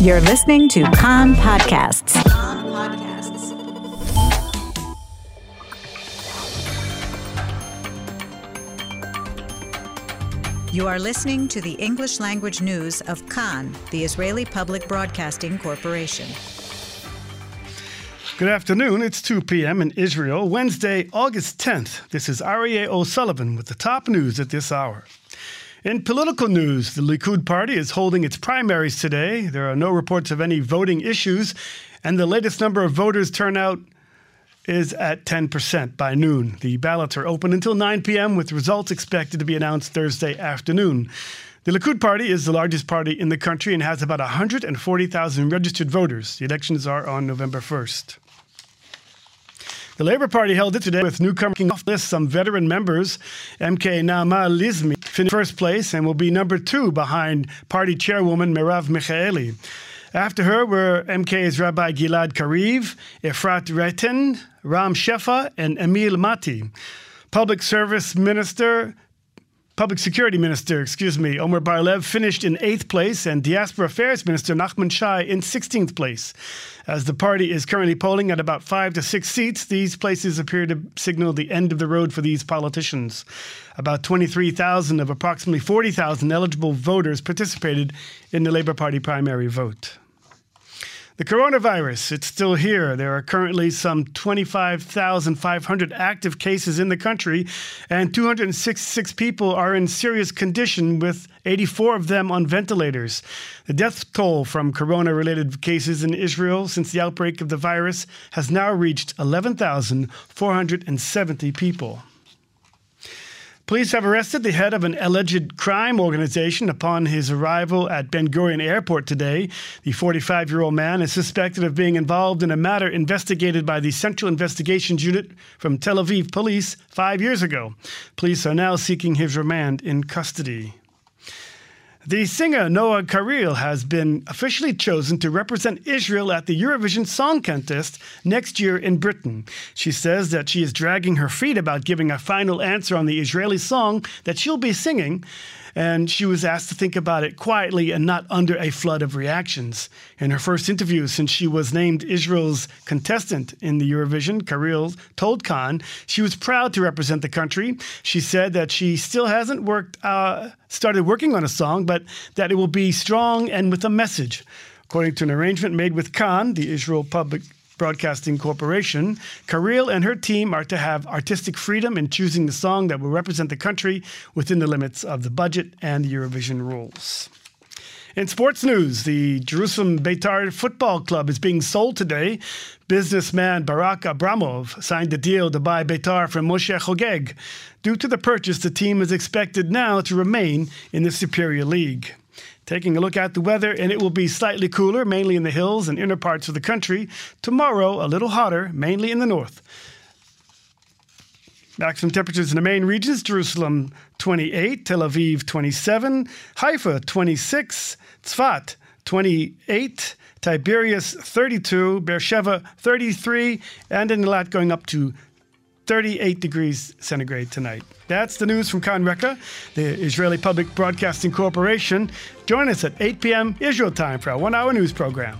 You're listening to Kan Podcasts. You are listening to the English language news of Kan, the Israeli Public Broadcasting Corporation. Good afternoon. It's 2 p.m. in Israel, Wednesday, August 10th. This is Aryeh O'Sullivan with the top news at this hour. In political news, the Likud party is holding its primaries today. There are no reports of any voting issues, and the latest number of voters turnout is at 10% by noon. The ballots are open until 9 p.m., with results expected to be announced Thursday afternoon. The Likud party is the largest party in the country and has about 140,000 registered voters. The elections are on November 1st. The Labour Party held it today with newcomer off list some veteran members. MK Naama Lazimi finished first place and will be number two behind party chairwoman Merav Michaeli. After her were MK's Rabbi Gilad Kariv, Efrat Reiten, Ram Shefa, and Emil Moatti. Public Service Minister Public Security Minister, excuse me, Omer Barlev finished in eighth place, and Diaspora Affairs Minister Nachman Shai in 16th place. As the party is currently polling at about five to six seats, these places appear to signal the end of the road for these politicians. About 23,000 of approximately 40,000 eligible voters participated in the Labour Party primary vote. The coronavirus, it's still here. There are currently some 25,500 active cases in the country, and 266 people are in serious condition, with 84 of them on ventilators. The death toll from corona related cases in Israel since the outbreak of the virus has now reached 11,470 people. Police have arrested the head of an alleged crime organization upon his arrival at Ben Gurion Airport today. The 45 year old man is suspected of being involved in a matter investigated by the Central Investigations Unit from Tel Aviv Police five years ago. Police are now seeking his remand in custody. The singer Noa Kirel has been officially chosen to represent Israel at the Eurovision Song Contest next year in Britain. She says that she is dragging her feet about giving a final answer on the Israeli song that she'll be singing and she was asked to think about it quietly and not under a flood of reactions. In her first interview since she was named Israel's contestant in the Eurovision, Karil told Kan she was proud to represent the country. She said that she still hasn't worked uh, started working on a song, but that it will be strong and with a message. According to an arrangement made with Kan, the Israel Public Broadcasting Corporation, Kirel and her team are to have artistic freedom in choosing the song that will represent the country within the limits of the budget and the Eurovision rules. In sports news, the Jerusalem Beitar Football Club is being sold today. Businessman Barak Abramov signed a deal to buy Beitar from Moshe Hogeg. Due to the purchase, the team is expected now to remain in the Superior League. Taking a look at the weather, and it will be slightly cooler, mainly in the hills and inner parts of the country. Tomorrow, a little hotter, mainly in the north. Maximum temperatures in the main regions Jerusalem 28, Tel Aviv 27, Haifa 26, Tzfat 28, Tiberias 32, Beersheba 33, and in Eilat going up to 38 degrees centigrade tonight. That's the news from Kan Reka, the Israeli Public Broadcasting Corporation. Join us at 8 p.m. Israel time for our one hour news program.